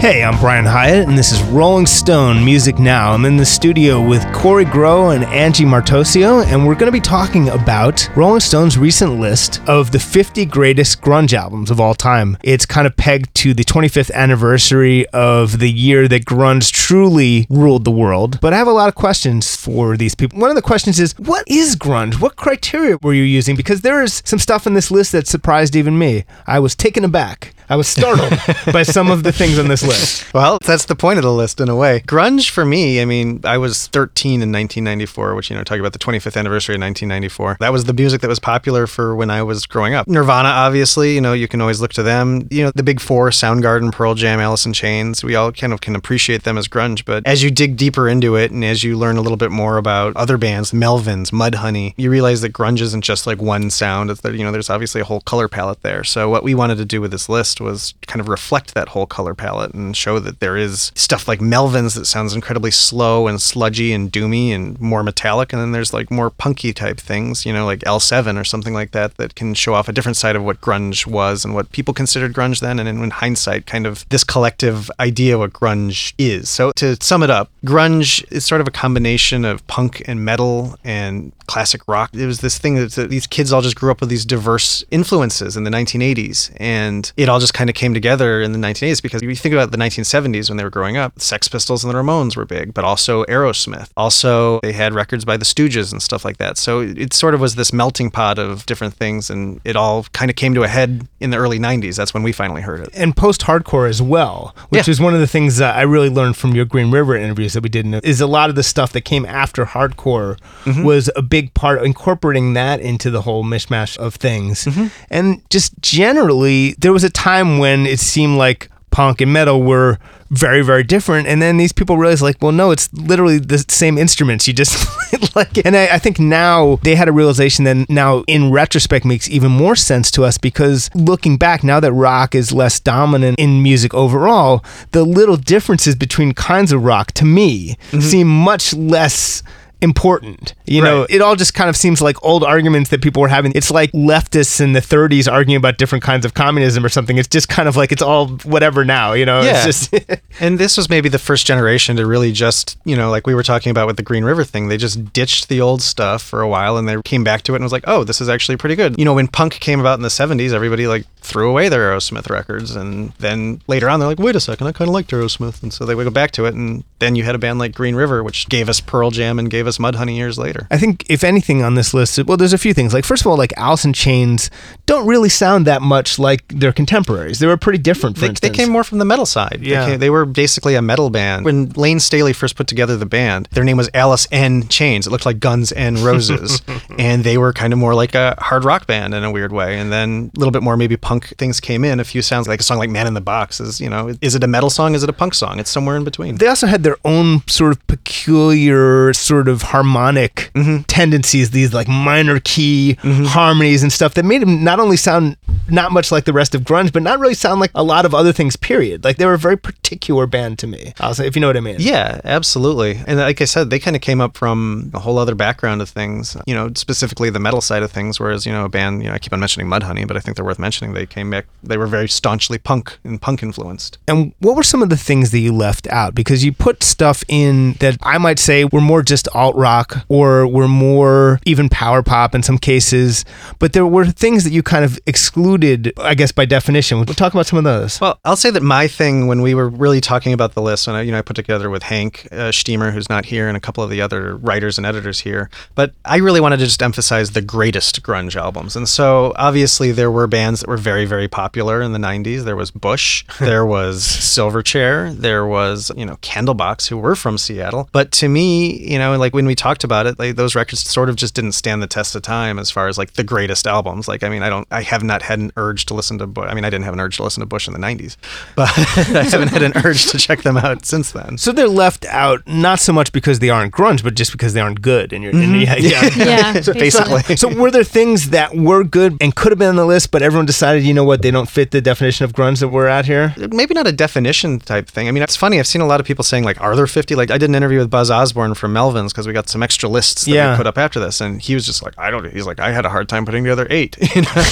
Hey, I'm Brian Hiatt, and this is Rolling Stone Music Now. I'm in the studio with Kory Grow and Angie Martoccio, and we're going to be talking about Rolling Stone's recent list of the 50 greatest grunge albums of all time. It's kind of pegged to the 25th anniversary of the year that grunge truly ruled the world. But I have a lot of questions for these people. One of the questions is, what is grunge? What criteria were you using? Because there is some stuff in this list that surprised even me. I was taken aback. I was startled by some of the things on this list. Well, that's the point of the list in a way. Grunge for me, I mean, I was 13 in 1994, which, you know, talking about the 25th anniversary of 1994. That was the music that was popular for when I was growing up. Nirvana, obviously, you know, you can always look to them. You know, the big four, Soundgarden, Pearl Jam, Alice in Chains, we all kind of can appreciate them as grunge. But as you dig deeper into it and as you learn a little bit more about other bands, Melvins, Mudhoney, you realize that grunge isn't just like one sound. It's that, you know, there's obviously a whole color palette there. So what we wanted to do with this list was kind of reflect that whole color palette and show that there is stuff like Melvins that sounds incredibly slow and sludgy and doomy and more metallic. And then there's like more punky type things, you know, like L7 or something like that, that can show off a different side of what grunge was and what people considered grunge then. And in hindsight, kind of this collective idea what grunge is. So to sum it up, grunge is sort of a combination of punk and metal and classic rock. It was this thing that, that these kids all just grew up with these diverse influences in the 1980s. And it all just kind of came together in the 1980s because if you think about the 1970s when they were growing up, Sex Pistols and the Ramones were big, but also Aerosmith. Also, they had records by the Stooges and stuff like that. So it sort of was this melting pot of different things. And it all kind of came to a head in the early 90s. That's when we finally heard it. And post hardcore as well, which Yeah. is one of the things that I really learned from your Green River interviews that we did, is a lot of the stuff that came after hardcore Mm-hmm. was a big part of incorporating that into the whole mishmash of things. Mm-hmm. And just generally, there was a time when it seemed like punk and metal were very very different and then these people realized like well no it's literally the same instruments you just like it. and I, I think now they had a realization that now in retrospect makes even more sense to us because looking back now that rock is less dominant in music overall the little differences between kinds of rock to me mm-hmm. seem much less important. You know, it all just kind of seems like old arguments that people were having. It's like leftists in the 30s arguing about different kinds of communism or something. It's just kind of like it's all whatever now, you know? Yeah. It's just And this was maybe the first generation to really just, you know, like we were talking about with the Green River thing, they just ditched the old stuff for a while and they came back to it and was like, oh, this is actually pretty good. You know, when punk came about in the 70s, everybody like threw away their Aerosmith records. And then later on, they're like, wait a second, I kind of liked Aerosmith. And so they would go back to it. And then you had a band like Green River, which gave us Pearl Jam and gave us Mudhoney years later. I think if anything on this list, well, there's a few things. Like first of all, like Alice in Chains don't really sound that much like their contemporaries. They were pretty different. For They, they came more from the metal side. Yeah. They, came, they were basically a metal band. When Layne Staley first put together the band, their name was Alice N Chains. It looked like Guns N Roses. and they were kind of more like a hard rock band in a weird way. And then a little bit more maybe punk things came in. A few sounds like a song like Man in the Box is, you know, is it a metal song? Is it a punk song? It's somewhere in between. They also had their own sort of peculiar, sort of harmonic Mm-hmm. tendencies, these like minor key harmonies and stuff that made them not only sound not much like the rest of grunge, but not really sound like a lot of other things, period. Like they were a very particular band to me. I'll if you know what I mean. Yeah, absolutely. And like I said, they kind of came up from a whole other background of things, you know, specifically the metal side of things. Whereas, you know, a band, you know, I keep on mentioning Mudhoney, but I think they're worth mentioning. They came back, they were very staunchly punk and punk influenced. And what were some of the things that you left out? Because you put stuff in that I might say were more just alt rock or were more even power pop in some cases, but there were things that you kind of excluded, I guess, by definition. We'll talk about some of those. Well, I'll say that my thing when we were really talking about the list, when I, you know, I put together with Hank uh, Shteamer, who's not here, and a couple of the other writers and editors here, but I really wanted to just emphasize the greatest grunge albums. And so obviously there were bands that were very, very popular in the 90s. There was Bush, there was Silverchair, there was, you know, Candlebox, who were from Seattle. But to me, you know, like when we talked about it, like those records sort of just didn't stand the test of time as far as like the greatest albums. Like, I mean, I don't, I have not had an urge to listen to, Bu- I mean, I didn't have an urge to listen to Bush in the 90s, but I haven't had an urge to check them out since then. So they're left out not so much because they aren't grunge, but just because they aren't good. And you're, and yeah, yeah. Yeah, So basically. So were there things that were good and could have been on the list, but everyone decided, you know what, they don't fit the definition of grunge that we're at here? maybe not a definition type thing. I mean, it's funny. I've seen a lot of people saying like, "Are there 50?" Like, I did an interview with Buzz Osborne from Melvins because we got some extra lists that Yeah. we put up after this, and he was just like, "I don't." He's like, "I had a hard time putting together eight. You know?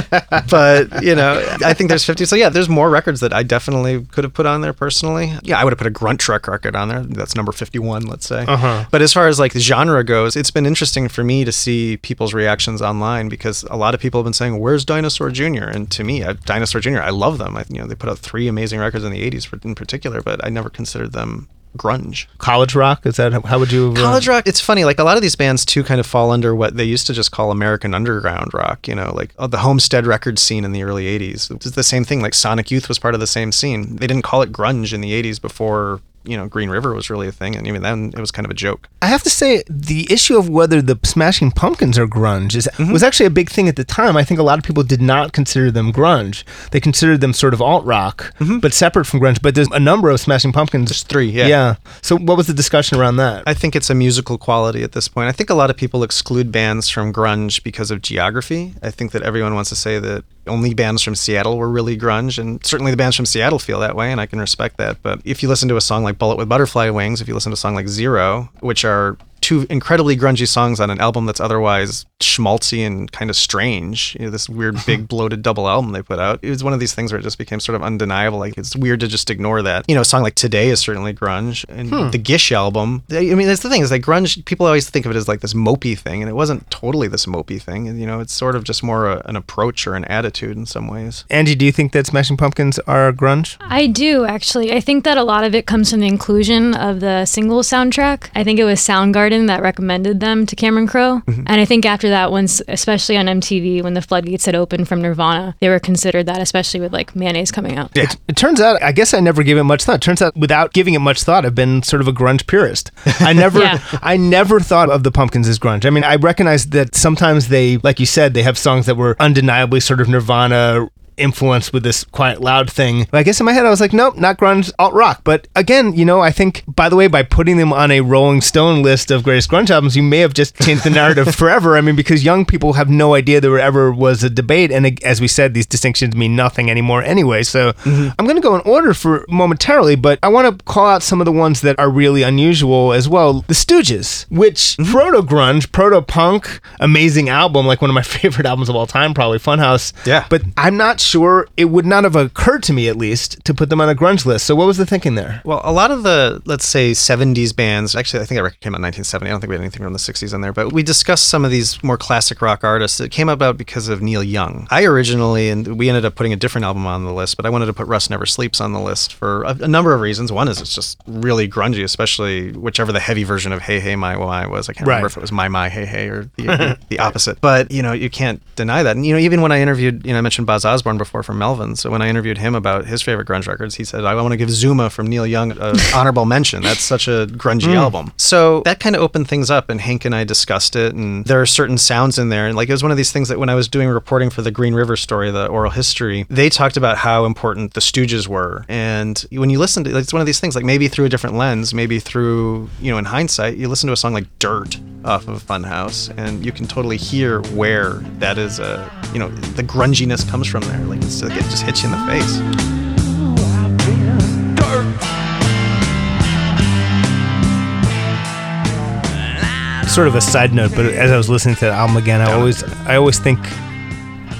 but you know, I think there's 50. So yeah, there's more records that I definitely could have put on there personally. Yeah, I would have put a Gruntruck record on there. That's number 51, let's say. Uh-huh. But as far as like the genre goes, it's been interesting for me to see people's reactions online because a lot of people have been saying, "Where's Dinosaur Jr.?" And to me, I, Dinosaur Jr. I love them. I, you know, they put out three amazing records in the 80s for, in particular, but I never considered them grunge. College rock is that how would you uh, College rock, it's funny. Like a lot of these bands too kind of fall under what they used to just call American underground rock, you know, like oh, the Homestead record scene in the early 80s. It's the same thing. Like Sonic Youth was part of the same scene. They didn't call it grunge in the 80s before you know Green River was really a thing, and even then it was kind of a joke. I have to say the issue of whether the Smashing Pumpkins are grunge is Mm-hmm. was actually a big thing at the time. I think a lot of people did not consider them grunge. They considered them sort of alt rock, but separate from grunge. But there's a number of Smashing Pumpkins. Mm-hmm. There's three, yeah. Yeah. So what was the discussion around that? I think it's a musical quality at this point. I think a lot of people exclude bands from grunge because of geography. I think that everyone wants to say that only bands from Seattle were really grunge, and certainly the bands from Seattle feel that way, and I can respect that. But if you listen to a song like Bullet with Butterfly Wings, if you listen to a song like Zero, which are two incredibly grungy songs on an album that's otherwise schmaltzy and kind of strange. You know, this weird, big, bloated double album they put out. It was one of these things where it just became sort of undeniable. Like it's weird to just ignore that. You know, a song like Today is certainly grunge, and hmm. the Gish album. I mean, that's the thing is like grunge. People always think of it as like this mopey thing, and it wasn't totally this mopey thing. And, you know, it's sort of just more a, an approach or an attitude in some ways. Angie, do you think that Smashing Pumpkins are grunge? I do actually. I think that a lot of it comes from the inclusion of the single soundtrack. I think it was Soundgarden that recommended them to Cameron Crowe, mm-hmm. and I think after that, once especially on MTV when the floodgates had opened from Nirvana, they were considered that, especially with like Mayonnaise coming out. It, it turns out, I guess I never gave it much thought. It turns out, without giving it much thought, I've been sort of a grunge purist. I never, Yeah. I never thought of the Pumpkins as grunge. I mean, I recognize that sometimes they, like you said, they have songs that were undeniably sort of Nirvana influenced with this quiet loud thing. But I guess in my head I was like, nope, not grunge, alt rock. But again, you know, I think by the way, by putting them on a Rolling Stone list of greatest grunge albums, you may have just changed the narrative forever. I mean, because young people have no idea there ever was a debate, and as we said, these distinctions mean nothing anymore anyway. So mm-hmm. I'm going to go in order for momentarily, but I want to call out some of the ones that are really unusual as well. The Stooges, which mm-hmm. proto grunge, proto punk, amazing album, like one of my favorite albums of all time, probably Funhouse. Yeah. But I'm not sure it would not have occurred to me at least to put them on a grunge list. So what was the thinking there? Well, a lot of the, let's say, 70s bands, actually, I think that record came out in 1970. I don't think we had anything from the 60s on there, but we discussed some of these more classic rock artists that came about because of Neil Young. I originally, and we ended up putting a different album on the list, but I wanted to put Rust Never Sleeps on the list for a, a number of reasons. One is it's just really grungy, especially whichever the heavy version of Hey Hey My My was. I can't Right. remember if it was My My Hey Hey or the, the opposite. But, you know, you can't deny that. And, you know, even when I interviewed, you know, I mentioned Buzz Osborne before from Melvin. So when I interviewed him about his favorite grunge records, he said, I want to give Zuma from Neil Young an honorable mention. That's such a grungy hmm. album. So that kind of opened things up, and Hank and I discussed it. And there are certain sounds in there. And like it was one of these things that when I was doing reporting for the Green River story, the oral history, they talked about how important the Stooges were. And when you listen to it's one of these things, like maybe through a different lens, maybe through, you know, in hindsight, you listen to a song like Dirt off of Funhouse, and you can totally hear where that is, uh, you know, the grunginess comes from there. Like it's, like, it just hits you in the face. sort of a side note, but as I was listening to the album again, I always I always think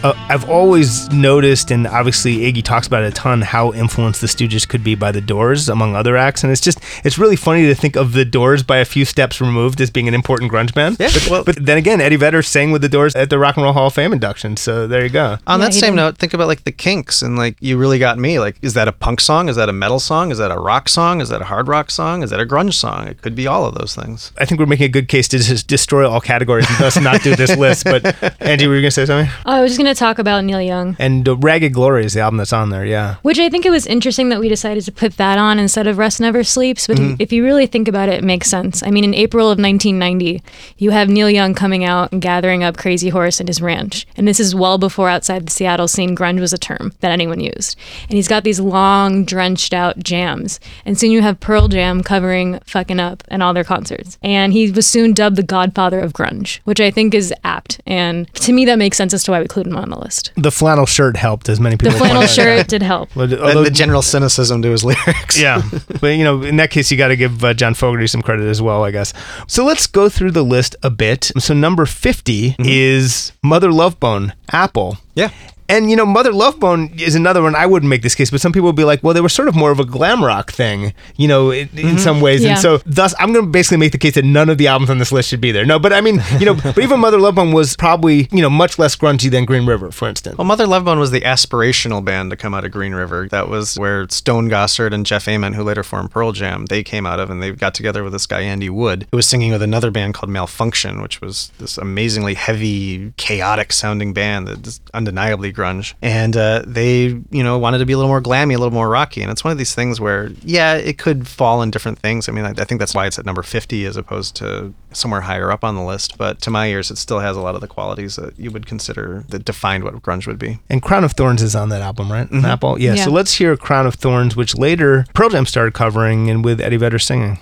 uh, I've always noticed, and obviously Iggy talks about it a ton, how influenced the Stooges could be by the Doors, among other acts, and it's just it's really funny to think of the Doors by a few steps removed as being an important grunge band. Yeah, but, well- but then again, Eddie Vedder sang with the Doors at the Rock and Roll Hall of Fame induction, so there you go. On Yeah, that same did. note, think about like the Kinks and like you really got me. Like, is that a punk song? Is that a metal song? Is that a rock song? Is that a hard rock song? Is that a grunge song? It could be all of those things. I think we're making a good case to just destroy all categories and thus not do this list. But Angie, were you gonna say something? Oh, I was just going to talk about Neil Young. And uh, Ragged Glory is the album that's on there. Yeah. Which I think it was interesting that we decided to put that on instead of Rust Never Sleeps. But if you really think about it, it makes sense. I mean, in April of 1990, you have Neil Young coming out and gathering up Crazy Horse and his ranch. And this is well before outside the Seattle scene, grunge was a term that anyone used. And he's got these long, drenched out jams. And soon you have Pearl Jam covering Fucking Up and all their concerts. And he was soon dubbed the godfather of grunge, which I think is apt. And to me, that makes sense as to why we included him on the list. The flannel shirt helped, as many people. The flannel point out. shirt did help. But, And although- the general cynicism to his lyrics. yeah, but you know, in that case, you got to give uh, John Fogerty some credit as well, I guess. So let's go through the list a bit. So number 50 Mm-hmm. is Mother Love Bone, Apple. Yeah. And you know, Mother Love Bone is another one. I wouldn't make this case, but some people would be like, well, they were sort of more of a glam rock thing, you know, in, in mm-hmm. some ways. Yeah. And so, thus, I'm going to basically make the case that none of the albums on this list should be there. No, but I mean, you know, but even Mother Love Bone was probably, you know, much less grungy than Green River, for instance. Well, Mother Love Bone was the aspirational band to come out of Green River. That was where Stone Gossard and Jeff Ament, who later formed Pearl Jam, they came out of, and they got together with this guy Andy Wood, who was singing with another band called Malfunction, which was this amazingly heavy, chaotic sounding band that is undeniably grunge. And uh, they, you know, wanted to be a little more glammy, a little more rocky. And it's one of these things where, yeah, it could fall in different things. I mean, I, I think that's why it's at number 50 as opposed to somewhere higher up on the list. But to my ears, it still has a lot of the qualities that you would consider that defined what grunge would be. And Crown of Thorns is on that album, right? Apple? Yeah, Yeah. So let's hear Crown of Thorns, which later Pearl Jam started covering and with Eddie Vedder singing.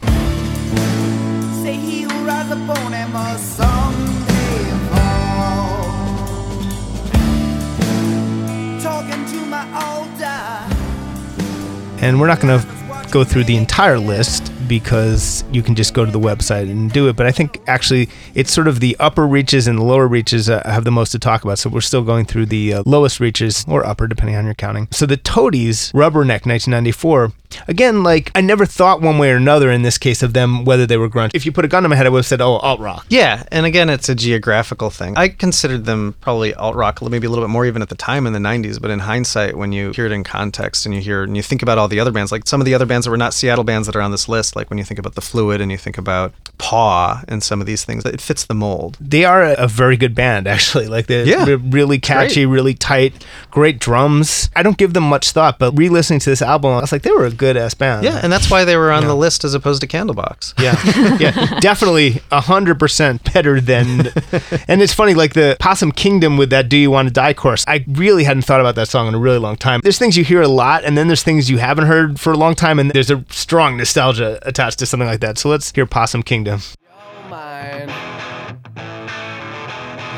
And we're not going to go through the entire list because you can just go to the website and do it. But I think actually it's sort of the upper reaches and the lower reaches uh, have the most to talk about. So we're still going through the uh, lowest reaches or upper, depending on your counting. So the Toadies, Rubberneck 1994. Again, like I never thought one way or another in this case of them whether they were grunge. If you put a gun to my head, I would have said, oh, alt rock. Yeah, and again, it's a geographical thing. I considered them probably alt rock, maybe a little bit more even at the time in the '90s. But in hindsight, when you hear it in context and you hear and you think about all the other bands, like some of the other bands that were not Seattle bands that are on this list, like when you think about the Fluid and you think about Paw and some of these things, it fits the mold. They are a, very good band, actually. Like they're Yeah. re- really catchy, really tight, great drums. I don't give them much thought, but re-listening to this album, I was like, they were a good ass band. Yeah, and that's why they were on the list as opposed to Candlebox. Yeah, yeah, definitely a hundred percent better than. And it's funny, like the Possum Kingdom with that "Do You Want to Die" course, I really hadn't thought about that song in a really long time. There's things you hear a lot, and then there's things you haven't heard for a long time, and there's a strong nostalgia attached to something like that. So let's hear Possum Kingdom.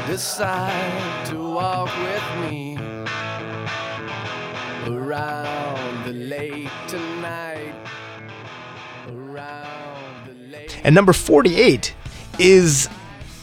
Decide to walk with me around the lake tonight. Around the lake. And number 48 is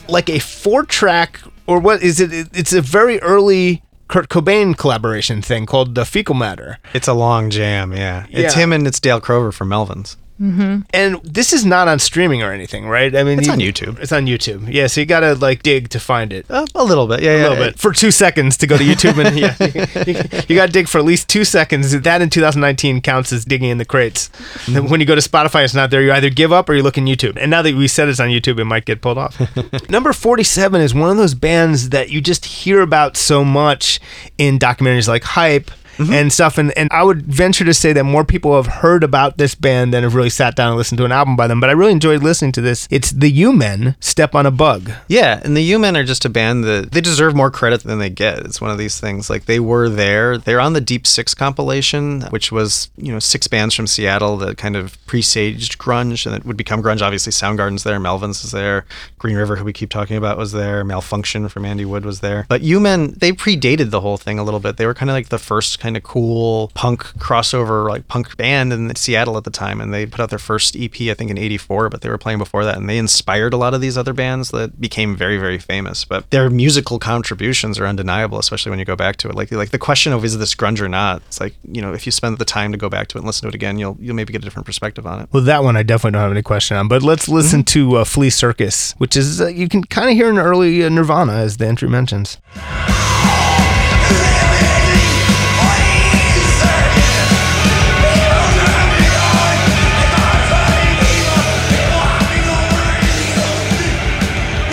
like a four track, or what is it? It's a very early Kurt Cobain collaboration thing called the Fecal Matter. It's a long jam, yeah. It's Yeah. him and it's Dale Crover from Melvins. And this is not on streaming or anything, right? I mean, It's you- on YouTube. It's on YouTube. Yeah, so you gotta like dig to find it. Uh, a little bit, yeah, A yeah. little bit for two seconds to go to YouTube and yeah, you, you gotta dig for at least two seconds. That in 2019 counts as digging in the crates. And when you go to Spotify, it's not there. You either give up or you look in YouTube. And now that we said it's on YouTube, it might get pulled off. Number 47 is one of those bands that you just hear about so much in documentaries like Hype. Mm-hmm. And stuff, and, and I would venture to say that more people have heard about this band than have really sat down and listened to an album by them. But I really enjoyed listening to this. It's the U Men, Step on a Bug. Yeah, and the U-Men are just a band that they deserve more credit than they get. It's one of these things. Like they were there. They're on the Deep Six compilation, which was you know six bands from Seattle that kind of presaged grunge, and it would become grunge. Obviously, Soundgarden's there, Melvins is there, Green River, who we keep talking about, was there, Malfunction from Andy Wood was there. But U-Men they predated the whole thing a little bit. They were kind of like the first kind of cool punk crossover like punk band in Seattle at the time, and they put out their first EP I think in '84, but they were playing before that, and they inspired a lot of these other bands that became very very famous. But their musical contributions are undeniable, especially when you go back to it. Like like the question of is this grunge or not? It's like you know if you spend the time to go back to it and listen to it again, you'll you'll maybe get a different perspective on it. Well, that one I definitely don't have any question on. But let's listen to uh, Flea Circus, which is uh, you can kind of hear an early uh, Nirvana, as the entry mentions.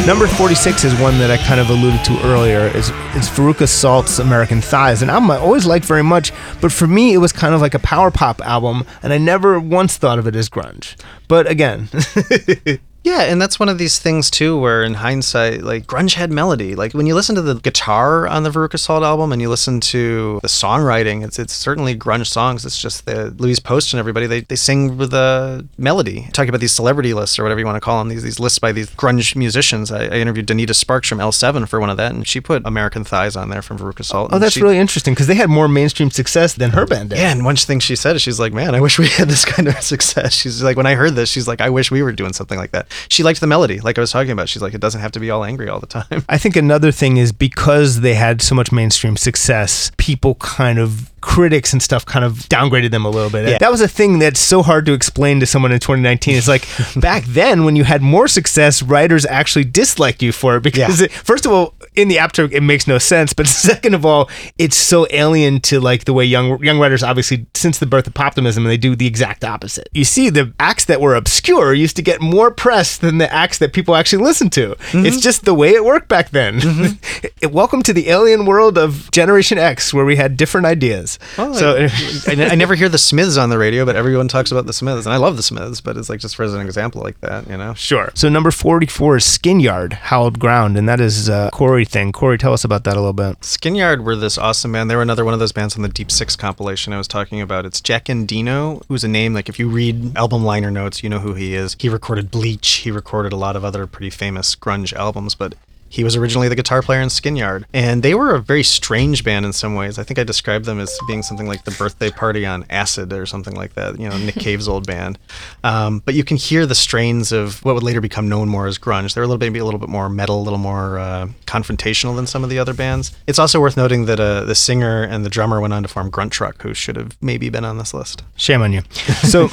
Number 46 is one that I kind of alluded to earlier. Is it's Veruca Salt's American Thighs, an album I always liked very much, but for me it was kind of like a power pop album, and I never once thought of it as grunge. But again, Yeah, and that's one of these things too, where in hindsight, like grunge had melody. Like when you listen to the guitar on the Veruca Salt album, and you listen to the songwriting, it's it's certainly grunge songs. It's just the Louise Post and everybody they, they sing with a melody. Talking about these celebrity lists or whatever you want to call them, these these lists by these grunge musicians. I, I interviewed Donita Sparks from L7 for one of that, and she put American Thighs on there from Veruca Salt. oh, that's she- really interesting because they had more mainstream success than her band did. yeah, and one thing she said is she's like, man, I wish we had this kind of success. She's like, when I heard this, she's like, I wish we were doing something like that. She liked the melody, like I was talking about. She's like, it doesn't have to be all angry all the time. I think another thing is because they had so much mainstream success, people kind of critics and stuff kind of downgraded them a little bit. Yeah. That was a thing that's so hard to explain to someone in 2019. It's like back then when you had more success, writers actually disliked you for it because Yeah. it, first of all, in the abstract, it makes no sense. But second of all, it's so alien to like the way young young writers obviously since the birth of poptimism, they do the exact opposite. You see, the acts that were obscure used to get more press than the acts that people actually listened to. Mm-hmm. It's just the way it worked back then. Mm-hmm. Welcome to the alien world of Generation X, where we had different ideas. Oh, so. I, I never hear the Smiths on the radio, but everyone talks about the Smiths, and I love the Smiths. But it's like just for as an example like that, you know. Sure. So number 44 is Skin Yard, Hallowed Ground, and that is a Kory thing. Kory, tell us about that a little bit. Skinyard were this awesome band. They were another one of those bands on the Deep Six compilation I was talking about. It's Jack Endino, who's a name like if you read album liner notes, you know who he is. He recorded Bleach. He recorded a lot of other pretty famous grunge albums, but he was originally the guitar player in Skinyard. And they were a very strange band in some ways. I think I described them as being something like the birthday party on acid or something like that, you know, Nick Cave's old band. Um, but you can hear the strains of what would later become known more as grunge. They're a little bit, maybe a little bit more metal, a little more uh, confrontational than some of the other bands. It's also worth noting that uh, the singer and the drummer went on to form Gruntruck, who should have maybe been on this list. Shame on you. So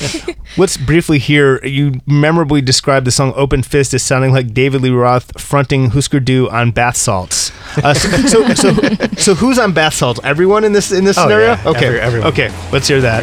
let's briefly hear you memorably describe the song Open Fist as sounding like David Lee Roth fronting Husker Du on bath salts. Uh, so, so, so, so who's on bath salts? Everyone in this in this Oh, scenario? yeah. Okay. Every- everyone. Okay. Let's hear that.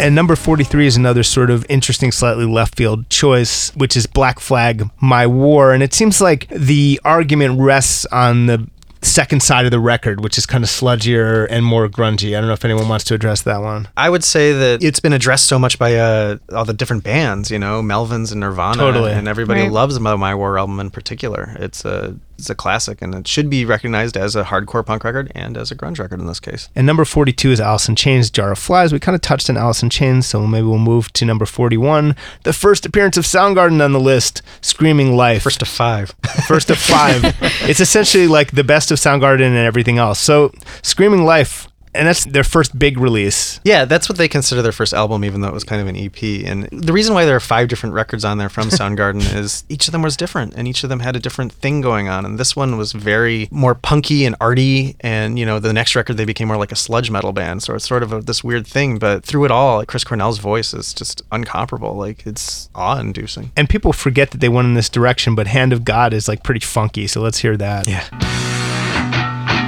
And number 43 is another sort of interesting, slightly left field choice, which is Black Flag, My War. And it seems like the argument rests on the second side of the record, which is kind of sludgier and more grungy. I don't know if anyone wants to address that one. I would say that it's been addressed so much by uh, all the different bands, you know, Melvins and Nirvana, Totally. and everybody Right. loves my, my War album in particular. It's a it's a classic, and it should be recognized as a hardcore punk record and as a grunge record in this case. And number 42 is Alice in Chains, Jar of Flies. We kind of touched on Alice in Chains, so maybe we'll move to number 41. The first appearance of Soundgarden on the list, Screaming Life. First of five. first of five. it's essentially like the best of Soundgarden and everything else. So, Screaming Life, and that's their first big release. Yeah, that's what they consider their first album, even though it was kind of an EP. And the reason why there are five different records on there from Soundgarden is each of them was different, and each of them had a different thing going on. And this one was very more punky and arty. And you know, the next record they became more like a sludge metal band. So it's sort of a, this weird thing. But through it all, like Chris Cornell's voice is just uncomparable. Like it's awe-inducing. And people forget that they went in this direction, but Hand of God is like pretty funky. So let's hear that. Yeah.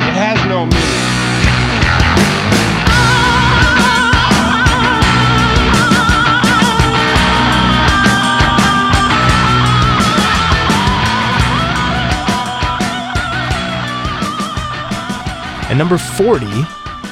It has no meaning. And number 40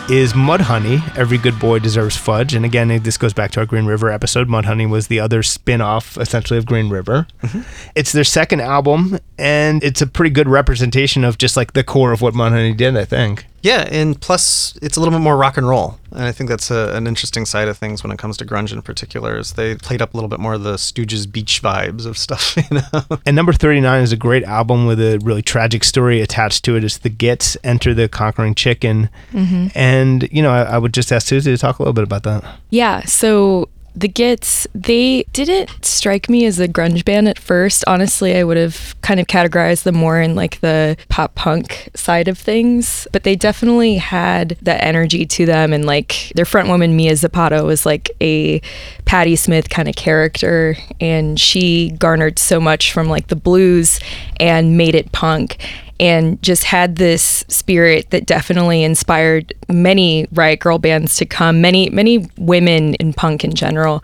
is Mudhoney. Every good boy deserves fudge. And again, this goes back to our Green River episode. Mudhoney was the other spin off, essentially, of Green River. Mm-hmm. It's their second album, and it's a pretty good representation of just like the core of what Mudhoney did, I think. Yeah, and plus it's a little bit more rock and roll, and I think that's a, an interesting side of things when it comes to grunge in particular. Is they played up a little bit more of the Stooges beach vibes of stuff, you know. And number 39 is a great album with a really tragic story attached to it. It's The Gits, Enter the Conquering Chicken. Mm-hmm. And, you know, I, I would just ask Suzy to talk a little bit about that. Yeah, so the Gits, they didn't strike me as a grunge band at first. Honestly, I would have kind of categorized them more in like the pop punk side of things, but they definitely had that energy to them. And like their front woman, Mia Zapata, was like a Patti Smith kind of character, and she garnered so much from like the blues and made it punk and just had this spirit that definitely inspired many riot girl bands to come many many women in punk in general.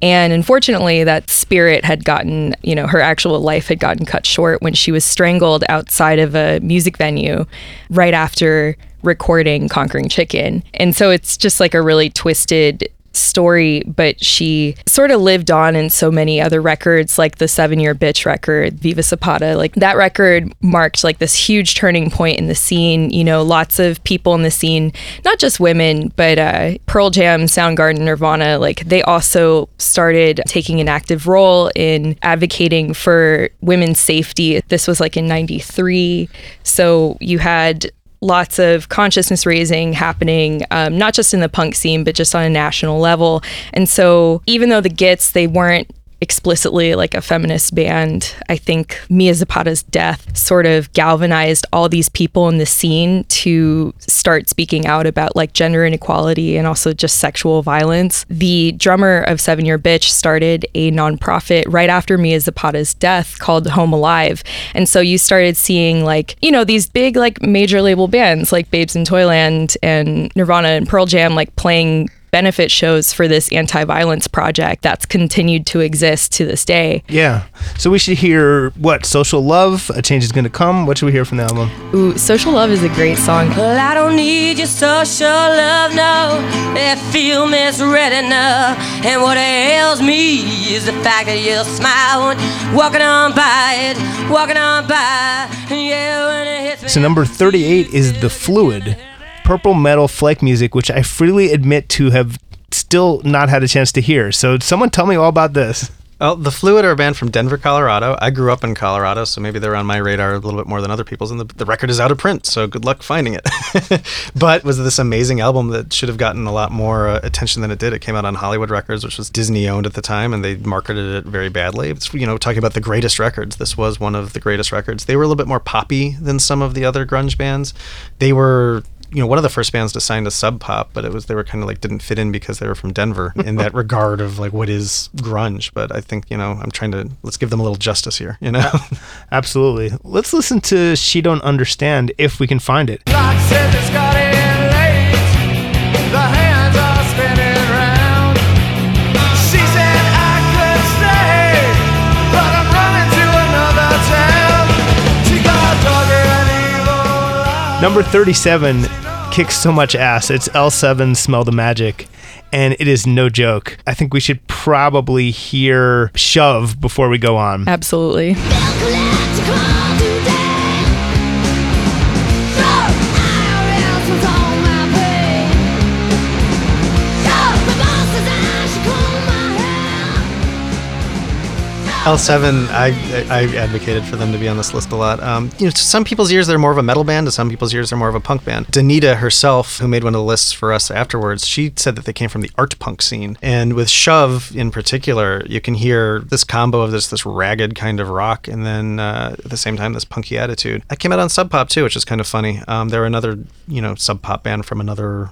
And unfortunately that spirit had gotten you know her actual life had gotten cut short when she was strangled outside of a music venue right after recording conquering chicken. And so it's just like a really twisted story, but she sort of lived on in so many other records, like the Seven Year Bitch record, Viva Zapata. Like that record marked like this huge turning point in the scene. You know, lots of people in the scene, not just women, but uh, Pearl Jam, Soundgarden, Nirvana, like they also started taking an active role in advocating for women's safety. This was like in 93. So you had lots of consciousness raising happening, um, not just in the punk scene, but just on a national level. And so, even though the Gits, they weren't explicitly like a feminist band. I think Mia Zapata's death sort of galvanized all these people in the scene to start speaking out about like gender inequality and also just sexual violence. The drummer of Seven Year Bitch started a nonprofit right after Mia Zapata's death called Home Alive. And so you started seeing like, you know, these big like major label bands like Babes in Toyland and Nirvana and Pearl Jam like playing benefit shows for this anti-violence project that's continued to exist to this day. Yeah. So we should hear what? Social Love, A Change is Gonna Come. What should we hear from the album? Ooh, Social Love is a great song. Well, I don't need your social love, no. If you misread enough. And what ails me is the fact that you'll smile when walking on by it, walking on by. Yeah, when it hits me. So number 38 is The Fluid, purple metal flake music, which I freely admit to have still not had a chance to hear. So someone tell me all about this. Well, the Fluid are a band from Denver, Colorado. I grew up in Colorado, so maybe they're on my radar a little bit more than other people's. And the, the record is out of print, so good luck finding it. but was this amazing album that should have gotten a lot more uh, attention than it did. It came out on Hollywood Records, which was Disney owned at the time, and they marketed it very badly. It's you know talking about the greatest records. This was one of the greatest records. They were a little bit more poppy than some of the other grunge bands. They were you know one of the first bands to sign to Sub Pop, but it was they were kind of like didn't fit in because they were from Denver in that regard of like what is grunge. But I think you know I'm trying to let's give them a little justice here. You know, Absolutely. Let's listen to She Don't Understand if we can find it. Number 37 kicks so much ass. It's L7 Smell the Magic. And it is no joke. I think we should probably hear Shove before we go on. Absolutely. L7, I, I advocated for them to be on this list a lot. Um, you know, to some people's ears, they're more of a metal band. To some people's ears, they're more of a punk band. Donita herself, who made one of the lists for us afterwards, she said that they came from the art punk scene. And with Shove in particular, you can hear this combo of this this ragged kind of rock, and then uh, at the same time this punky attitude. That came out on Sub Pop too, which is kind of funny. Um, they're another you know sub pop band from another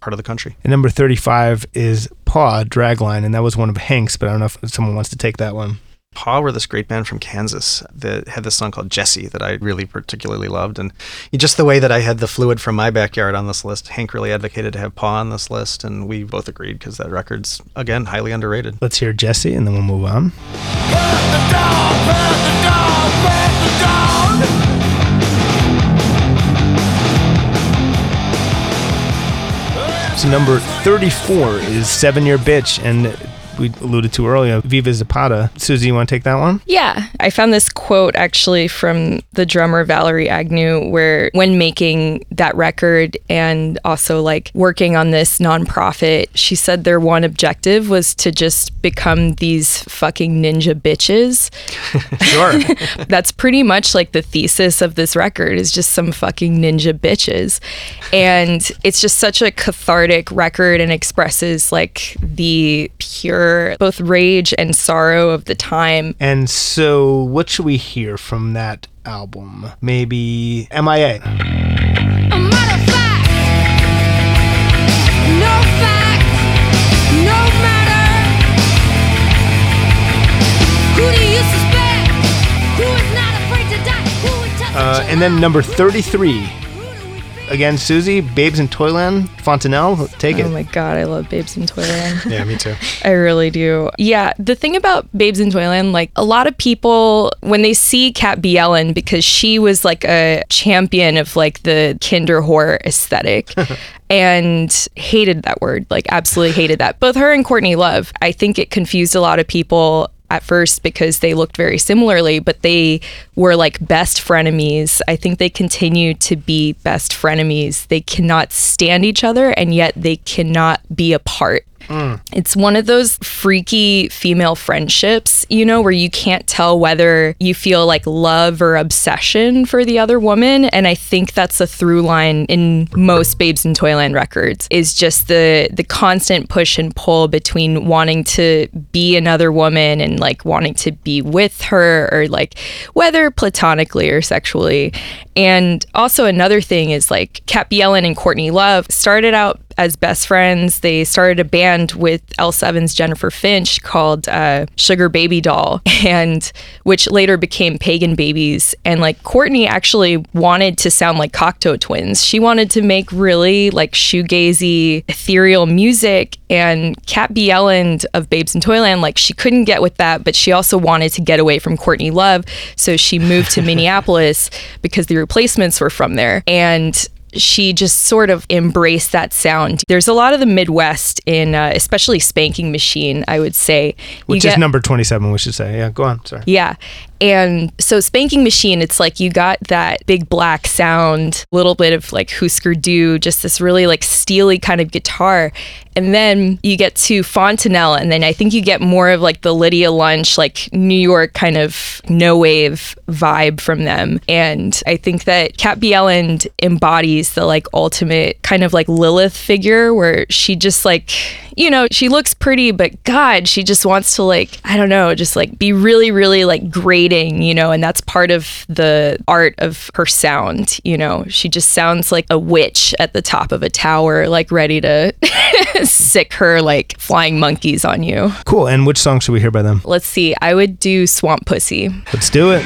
part of the country. And number 35 is Paw Dragline. And that was one of Hank's, but I don't know if someone wants to take that one. Paw were this great band from Kansas that had this song called Jesse that I really particularly loved. And just the way that I had the fluid from my backyard on this list, Hank really advocated to have Paw on this list. And we both agreed because that record's, again, highly underrated. Let's hear Jesse and then we'll move on. So number 34 is Seven Year Bitch. And we alluded to earlier, Viva Zapata. Suzy, you want to take that one? Yeah, I found this quote actually from the drummer Valerie Agnew, where when making that record and also like working on this nonprofit, she said their one objective was to just become these fucking ninja bitches. Sure. That's pretty much like the thesis of this record is just some fucking ninja bitches. And it's just such a cathartic record and expresses like the pure both rage and sorrow of the time. And so, what should we hear from that album? Maybe MIA. A matter of fact, no fact, no matter. Who do you suspect? Who is not afraid to die? Who would touch Uh, and then number 33 again, Suzy, Babes in Toyland, Fontanelle, take it. Oh my god, I love Babes in Toyland. Yeah, me too. I really do. Yeah, the thing about Babes in Toyland, like a lot of people when they see Kat Bjelland because she was like a champion of like the kinderwhore aesthetic. and hated that word, like absolutely hated that. Both her and Courtney Love, I think it confused a lot of people at first because they looked very similarly, but they were like best frenemies. I think they continue to be best frenemies. They cannot stand each other and yet they cannot be apart. Mm. It's one of those freaky female friendships, you know, where you can't tell whether you feel like love or obsession for the other woman. And I think that's a through line in most Babes in Toyland records is just the the constant push and pull between wanting to be another woman and like wanting to be with her or like whether platonically or sexually. And also another thing is like Kat Bjelland and Courtney Love started out as best friends. They started a band with L7's Jennifer Finch called uh, Sugar Baby Doll, and which later became Pagan Babies. And like Courtney actually wanted to sound like Cocteau Twins. She wanted to make really like shoegazy, ethereal music. And Kat Bjelland of Babes in Toyland, like she couldn't get with that, but she also wanted to get away from Courtney Love, so she moved to Minneapolis because the replacements were from there. And she just sort of embraced that sound. There's a lot of the Midwest in, uh, especially Spanking Machine, I would say. Which is number 27, we should say. Yeah, go on. Sorry. yeah. And so Spanking Machine, it's like you got that big black sound, little bit of like Husker Du, just this really like steely kind of guitar. And then you get to Fontanelle, and then I think you get more of like the Lydia Lunch, like New York kind of no wave vibe from them. And I think that Kat Bjelland embodies the like ultimate kind of like Lilith figure where she just like, you know, she looks pretty, but God, she just wants to like, I don't know, just like be really, really like grating, you know, and that's part of the art of her sound, you know. She just sounds like a witch at the top of a tower, like ready to sick her like flying monkeys on you. Cool. And which song should we hear by them? Let's see, I would do Swamp Pussy. Let's do it.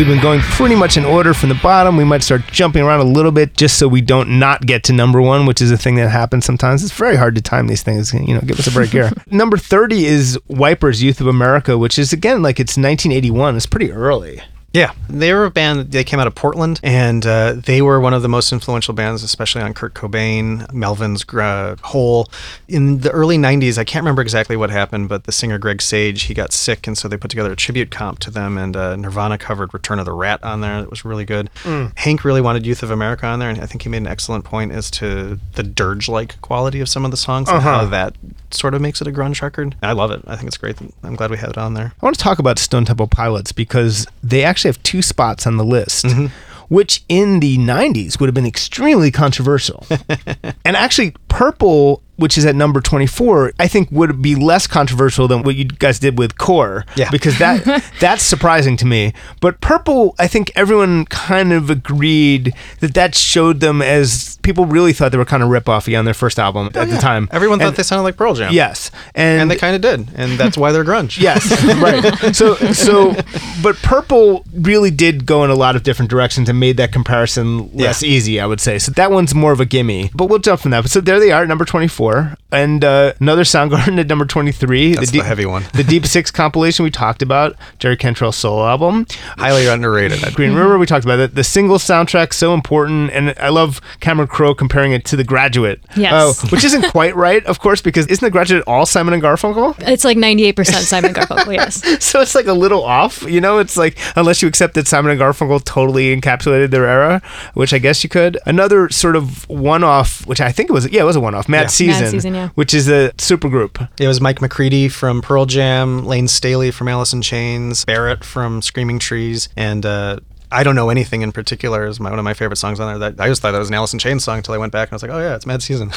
We've been going pretty much in order from the bottom. We might start jumping around a little bit just so we don't not get to number one, which is a thing that happens sometimes. It's very hard to time these things. You know, give us a break here. number 30 is Wipers Youth of America, which is again like it's 1981. It's pretty early. Yeah, they were a band. They came out of Portland, and uh, they were one of the most influential bands, especially on Kurt Cobain, Melvin's uh, Hole. In the early '90s, I can't remember exactly what happened, but the singer Greg Sage he got sick, and so they put together a tribute comp to them. And uh, Nirvana covered "Return of the Rat" on there. That was really good. Hank really wanted "Youth of America" on there, and I think he made an excellent point as to the dirge-like quality of some of the songs and how that sort of makes it a grunge record. I love it. I think it's great. I'm glad we had it on there. I want to talk about Stone Temple Pilots because they actually have two spots on the list, mm-hmm. which in the 90s would have been extremely controversial. and actually, Purple, which is at number 24, I think would be less controversial than what you guys did with Core. Yeah. Because that that's surprising to me. But Purple, I think everyone kind of agreed that that showed them as people really thought they were kind of rip-offy on their first album oh, at yeah. the time. Everyone and, thought they sounded like Pearl Jam. Yes. And, and they kind of did. And that's why they're grunge. Yes. right. So so but Purple really did go in a lot of different directions and made that comparison less yeah. easy, I would say. So that one's more of a gimme. But we'll jump from that. So there they are, number 24 four, and uh, another Soundgarden at number twenty-three. That's the, deep, heavy one. the Deep Six compilation we talked about, Jerry Cantrell's solo album, highly underrated. Green mm-hmm. River we talked about it. The single soundtrack so important, and I love Cameron Crowe comparing it to The Graduate. Yes, uh, which isn't quite right, of course, because isn't The Graduate all Simon and Garfunkel? It's like ninety-eight percent Simon and Garfunkel. Yes. so it's like a little off, you know. It's like unless you accept that Simon and Garfunkel totally encapsulated their era, which I guess you could. Another sort of one-off, which I think it was. Yeah, it was a one-off. Matt yeah. Season, Season, yeah. which is a supergroup. It was Mike McCready from Pearl Jam, Layne Staley from Alice in Chains, Barrett from Screaming Trees, and uh, I don't know anything in particular is my, one of my favorite songs on there. That I just thought that was an Alice in Chains song until I went back and I was like, oh yeah, it's Mad Season.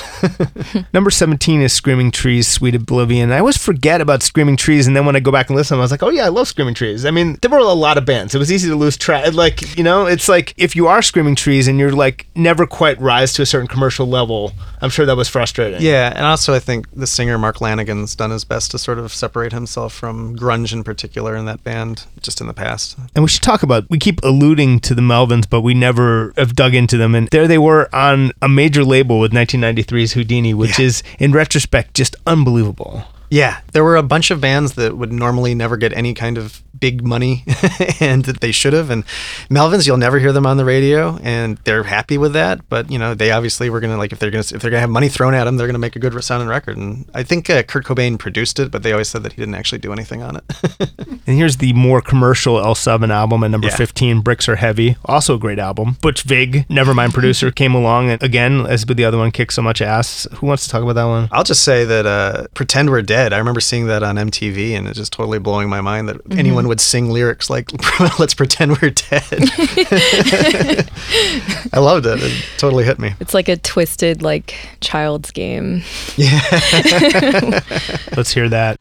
Number 17 is Screaming Trees, Sweet Oblivion. I always forget about Screaming Trees, and then when I go back and listen, I was like, oh yeah, I love Screaming Trees. I mean, there were a lot of bands. It was easy to lose track. Like, you know, it's like if you are Screaming Trees and you're like never quite rise to a certain commercial level, I'm sure that was frustrating. yeah, and also I think the singer Mark Lanegan's done his best to sort of separate himself from grunge in particular in that band just in the past. And we should talk about, we keep alluding to the Melvins, but we never have dug into them. And there they were on a major label with 1993's Houdini, which Yeah. is, in retrospect, just unbelievable. Yeah, there were a bunch of bands that would normally never get any kind of big money and that they should have. And Melvins, you'll never hear them on the radio and they're happy with that. But, you know, they obviously were going to like, if they're going to, if they're going to have money thrown at them, they're going to make a good sounding record. And I think uh, Kurt Cobain produced it, but they always said that he didn't actually do anything on it. And here's the more commercial L7 album at number Yeah. 15, Bricks Are Heavy. Also a great album. Butch Vig, Nevermind producer, came along and again, as with the other one, kicked so much ass. Who wants to talk about that one? I'll just say that uh, Pretend We're Dead, I remember seeing that on MTV and it's just totally blowing my mind that anyone would sing lyrics like, let's pretend we're dead. I loved it. It totally hit me. It's like a twisted, like child's game. Yeah. Let's hear that.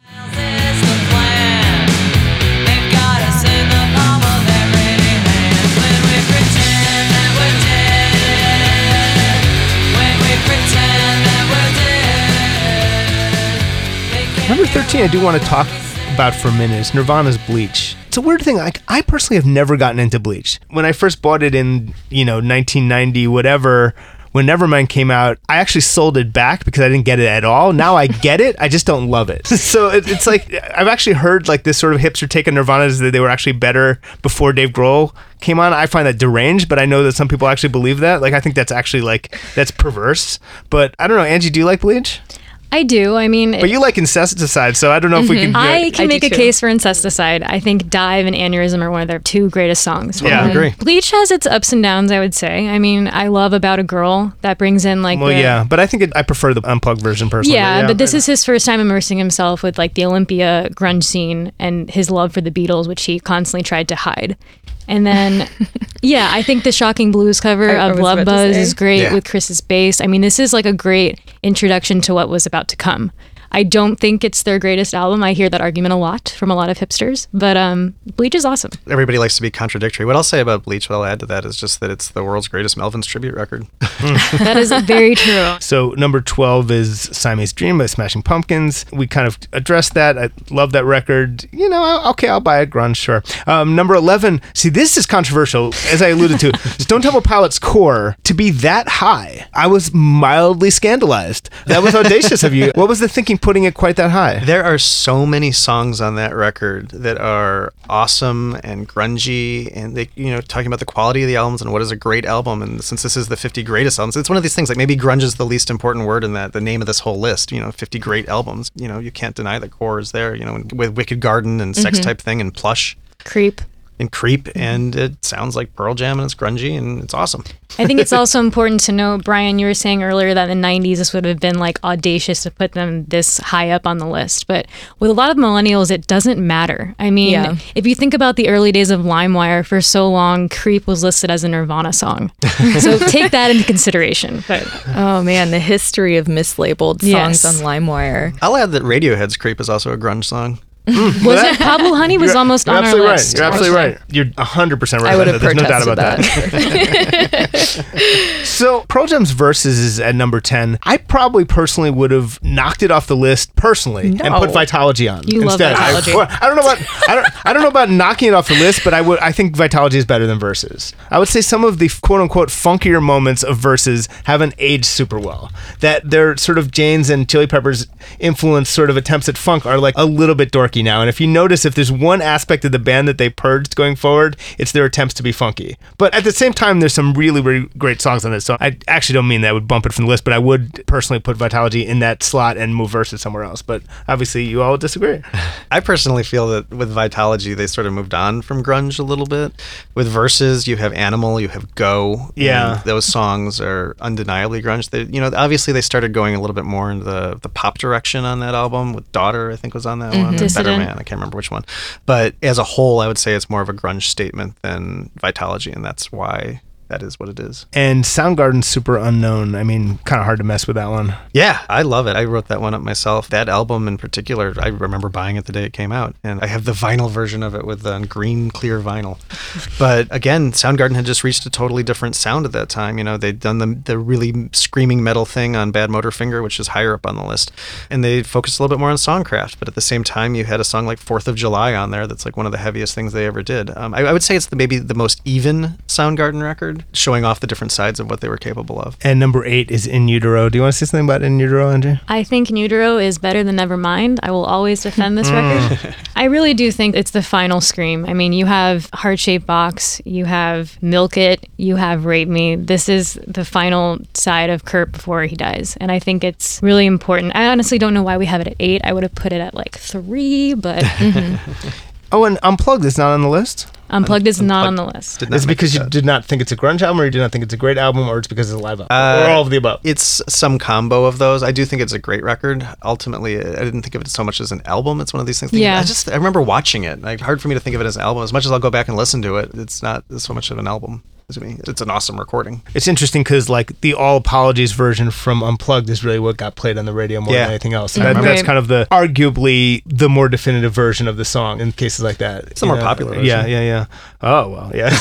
Number 13, I do want to talk about for a minute is Nirvana's Bleach. It's a weird thing. Like I personally have never gotten into Bleach. When I first bought it in, you know, 1990, whatever, when Nevermind came out, I actually sold it back because I didn't get it at all. Now I get it, I just don't love it. so it, it's like I've actually heard like this sort of hipster take on Nirvana is that they were actually better before Dave Grohl came on. I find that deranged, but I know that some people actually believe that. Like I think that's actually like that's perverse. But I don't know, Angie, do you like Bleach? I do. I mean, But you like incesticide, so I don't know if we can. Mm-hmm. I can I make a too. case for Incesticide. I think Dive and Aneurysm are one of their two greatest songs. Yeah, I agree. Bleach has its ups and downs, I would say. I mean, I love About a Girl. That brings in like well, the, yeah, but I think it, I prefer the unplugged version personally. Yeah, but this is his first time immersing himself with like the Olympia grunge scene and his love for the Beatles, which he constantly tried to hide. And then, yeah, I think the Shocking Blues cover I- I of was Love Buzz is great Yeah. with Chris's bass. I mean, this is like a great introduction to what was about to come. I don't think it's their greatest album. I hear that argument a lot from a lot of hipsters, but um, Bleach is awesome. everybody likes to be contradictory. What I'll say about Bleach, what I'll add to that is just that it's the world's greatest Melvins tribute record. That is very true. So number twelve is Siamese Dream by Smashing Pumpkins. We kind of addressed that. I love that record. You know, okay, I'll buy a Grunge, sure. Um, number eleven. See, this is controversial, as I alluded to. Stone Temple Pilots' core to be that high. I was mildly scandalized. That was audacious of you. What was the thinking putting it quite that high? There are so many songs on that record that are awesome and grungy, and they, you know, talking about the quality of the albums and what is a great album. And since this is the 50 greatest albums, it's one of these things like maybe grunge is the least important word in that the name of this whole list. You know, 50 great albums. You know, you can't deny that core is there. You know, with Wicked Garden and Sex mm-hmm. Type Thing and Plush Creep. And Creep, mm-hmm. and it sounds like Pearl Jam and it's grungy and it's awesome. I think it's also important to note, Brian, you were saying earlier that in the 90s this would have been like audacious to put them this high up on the list. But with a lot of millennials, it doesn't matter. I mean, Yeah. if you think about the early days of LimeWire, for so long, Creep was listed as a Nirvana song. so take that into consideration. But Oh man, the history of mislabeled songs Yes. on LimeWire. I'll add that Radiohead's Creep is also a grunge song. Mm. was it Pablo Honey was You're- almost you're on our absolutely right. list. You're absolutely right. You're 100% right. I would about have that. There's no doubt protested about that. that. So Pearl Jam's Versus is at number 10. I probably personally would have knocked it off the list personally and put Vitalogy on You love instead. I- Vitalogy. well, I, don't know about I don't I don't know about knocking it off the list, but I would I think Vitalogy is better than Versus. I would say some of the quote unquote funkier moments of Versus haven't aged super well. That their sort of Jane's and Chili Peppers influence sort of attempts at funk are like a little bit dorky now. And if you notice if there's one aspect of the band that they purged going forward, it's their attempts to be funky. But at the same time, there's some really, really great songs on this. So I actually don't mean that I would bump it from the list, but I would personally put Vitalogy in that slot and move Versus somewhere else. But obviously, you all disagree. I personally feel that with Vitalogy, they sort of moved on from grunge a little bit. With Versus, you have Animal, you have Go. Yeah. and those songs are undeniably grunge. They, you know, obviously they started going a little bit more into the, the pop direction on that album. With Daughter, I think was on that mm-hmm. one. Accident. Man. I can't remember which one. But as a whole, I would say it's more of a grunge statement than Vitalogy, and that's why that is what it is. And Soundgarden's Superunknown. I mean, kind of hard to mess with that one. Yeah, I love it. I wrote that one up myself. That album in particular, I remember buying it the day it came out, and I have the vinyl version of it with uh, green clear vinyl. But again, Soundgarden had just reached a totally different sound at that time. You know, they'd done the the really screaming metal thing on Badmotorfinger, which is higher up on the list, and they focused a little bit more on songcraft. But at the same time, you had a song like Fourth of July on there that's like one of the heaviest things they ever did. Um, I, I would say it's the, maybe the most even Soundgarden record, showing off the different sides of what they were capable of. And number eight is In Utero. Do you want to say something about In Utero, Andrew? I think In Utero is better than Nevermind. I will always defend this mm. record. I really do think it's the final scream. I mean, you have Heart Shaped Box, you have Milk It, you have Rape Me. This is the final side of Kurt before he dies. And I think it's really important. I honestly don't know why we have it at eight. I would have put it at like three, but mm-hmm. Oh, and Unplugged is not on the list. Unplugged is not on the list. Did not Is it because you did not think it's a grunge album, or you did not think it's a great album, or it's because it's a live album, Uh, or all of the above? It's some combo of those. I do think it's a great record. Ultimately, I didn't think of it so much as an album. It's one of these things. Yeah. I just I remember watching it. Like hard for me to think of it as an album. As much as I'll go back and listen to it, it's not so much of an album to me. It's an awesome recording. It's interesting because like the All Apologies version from Unplugged is really what got played on the radio more Yeah. than anything else. That, that's kind of the arguably the more definitive version of the song in cases like that. It's the more popular version. Yeah, yeah, yeah. Oh well, yeah.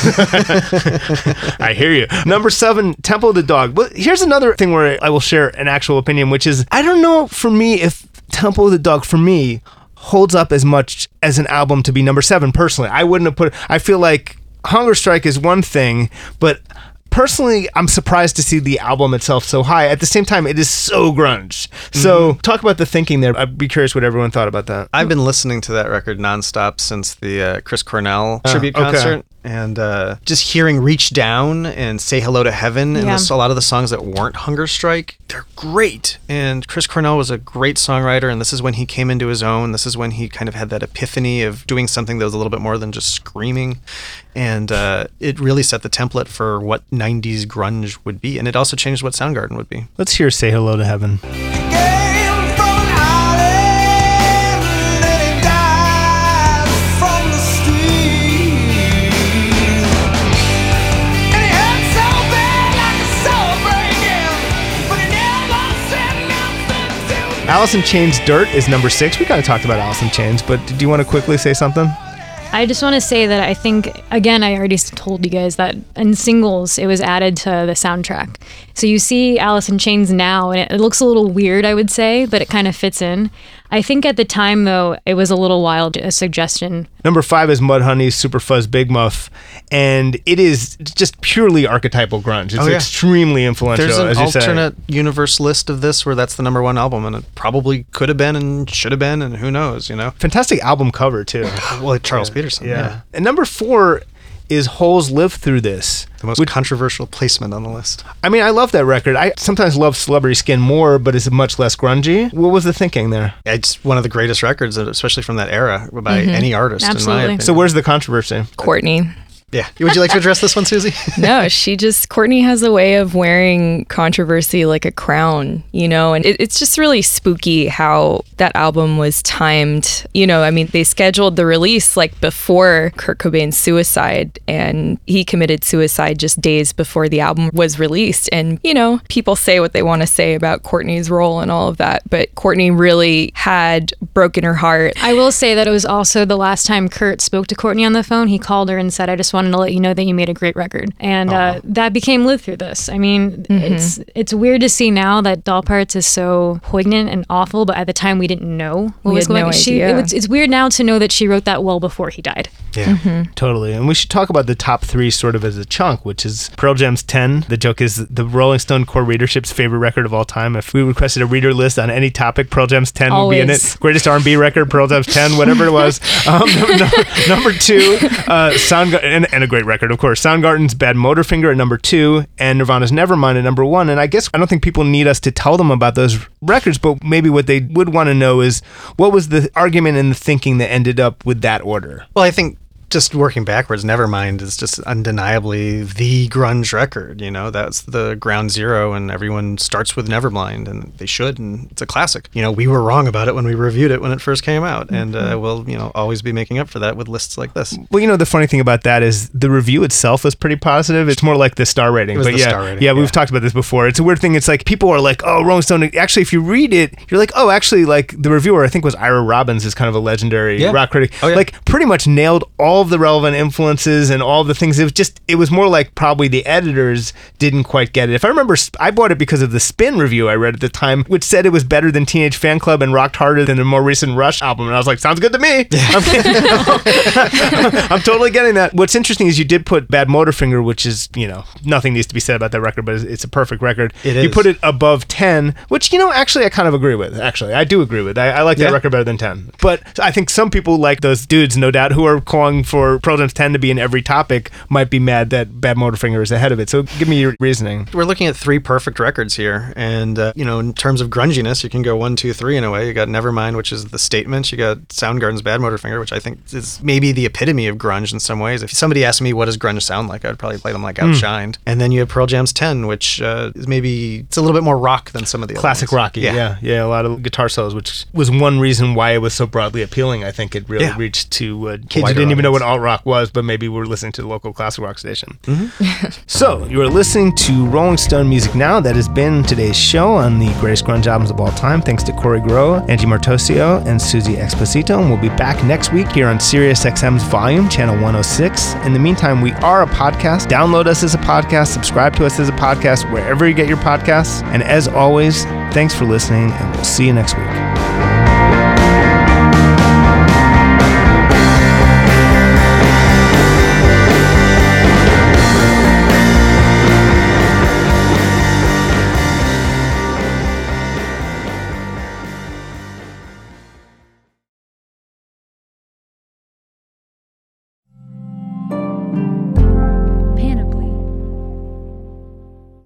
I hear you. Number seven, Temple of the Dog. But here's another thing where I will share an actual opinion, which is I don't know for me if Temple of the Dog for me holds up as much as an album to be number seven personally. I wouldn't have put. I feel like Hunger Strike is one thing, but personally, I'm surprised to see the album itself so high. At the same time, it is so grunge. So talk about the thinking there. I'd be curious what everyone thought about that. I've been listening to that record nonstop since the uh, Chris Cornell tribute okay. Concert. And uh, just hearing Reach Down and Say Hello to Heaven and Yeah. this, a lot of the songs that weren't Hunger Strike, they're great. And Chris Cornell was a great songwriter. And this is when he came into his own. This is when he kind of had that epiphany of doing something that was a little bit more than just screaming. And uh, it really set the template for what 90s grunge would be. And it also changed what Soundgarden would be. Let's hear "Say Hello to Heaven." Alice in Chains "Dirt" is number six. We kind of talked about Alice in Chains, but do you want to quickly say something? I just want to say that I think again I already told you guys that in singles it was added to the soundtrack. So you see Alice in Chains now and it, it looks a little weird I would say, but it kind of fits in. I think at the time though it was a little wild a suggestion. Number five is Mudhoney's Superfuzz Bigmuff, and it is just purely archetypal grunge. It's Oh, yeah. extremely influential, There's an as you say. alternate universe list of this where that's the number one album, and it probably could have been and should have been, and who knows, you know? Fantastic album cover too. Well, Charles Peterson, yeah. And number four is Hole's Live Through This. The most controversial placement on the list. I mean, I love that record. I sometimes love Celebrity Skin more, but it's much less grungy. What was the thinking there? It's one of the greatest records, especially from that era, by mm-hmm. any artist, in my Absolutely. opinion. So where's the controversy? Courtney. Yeah. Would you like to address this one, Suzy? no, she just Courtney has a way of wearing controversy like a crown, you know, and it, it's just really spooky how that album was timed. You know, I mean, they scheduled the release like before Kurt Cobain's suicide, and he committed suicide just days before the album was released. And you know, people say what they want to say about Courtney's role and all of that, but Courtney really had broken her heart. I will say that it was also the last time Kurt spoke to Courtney on the phone. He called her and said, "I just wanted to let you know that you made a great record," and uh, that became Live Through This. I mean, it's it's weird to see now that Doll Parts is so poignant and awful, but at the time we didn't know what We was had going. no she, it was, it's weird now to know that she wrote that well before he died. Yeah. Totally. And we should talk about the top three sort of as a chunk, which is Pearl Jam's 10. The joke is the Rolling Stone core readership's favorite record of all time. If we requested a reader list on any topic, Pearl Jam's 10 would be in it. Greatest R&B record, Pearl Jam's 10, whatever it was. Um, number, number two, uh, Soundgarden, and, and a great record, of course. Soundgarden's Badmotorfinger at number two, and Nirvana's Nevermind at number one. And I guess I don't think people need us to tell them about those records, but maybe what they would want to know is what was the argument and the thinking that ended up with that order? Well, I think just working backwards, Nevermind is just undeniably the grunge record. You know, that's the ground zero, and everyone starts with Nevermind, and they should, and it's a classic. You know, we were wrong about it when we reviewed it when it first came out, and uh, we'll, you know, always be making up for that with lists like this. Well, you know, the funny thing about that is the review itself was pretty positive. It's more like the star rating. But yeah, rating, yeah, we've yeah. talked about this before. It's a weird thing. It's like people are like, oh, Rolling Stone. Actually, if you read it, you're like, oh, actually, like the reviewer, I think was Ira Robbins, is kind of a legendary Yeah. rock critic. Oh, yeah. Like, pretty much nailed all of the relevant influences and all the things. It was just, it was more like probably the editors didn't quite get it. If I remember, I bought it because of the Spin review I read at the time, which said it was better than Teenage Fanclub and rocked harder than the more recent Rush album. And I was like, sounds good to me. I'm, I'm totally getting that. What's interesting is you did put Badmotorfinger, which is, you know, nothing needs to be said about that record, but it's- a perfect record. It You put it above 10, which, you know, actually I kind of agree with. Actually, I do agree with. I, I like that Yeah. record better than 10. But I think some people like those dudes, no doubt, who are calling for Pearl Jam's 10 to be in every topic might be mad that Badmotorfinger is ahead of it. So give me your reasoning. We're looking at three perfect records here, and uh, you know, in terms of grunginess, you can go one, two, three in a way. You got Nevermind, which is the statement. You got Soundgarden's Badmotorfinger, which I think is maybe the epitome of grunge in some ways. If somebody asked me what does grunge sound like, I'd probably play them like Hmm. Outshined. And then you have Pearl Jam's Ten, which uh, is maybe it's a little bit more rock than some of the other Classic. Rocky, yeah. yeah, a lot of guitar solos, which was one reason why it was so broadly appealing. I think it really Yeah. reached to uh, kids who didn't even know what audience. alt rock was, but maybe we're listening to the local classic rock station. Mm-hmm. so you are listening to Rolling Stone Music Now. That has been today's show on the greatest grunge albums of all time. Thanks to Kory Grow, Angie Martoccio, and Suzy Exposito. And we'll be back next week here on Sirius XM's Volume, Channel 106. In the meantime, we are a podcast. Download us as a podcast, subscribe to us as a podcast, wherever you get your podcasts. And as always, thanks for listening, and we'll see you next week.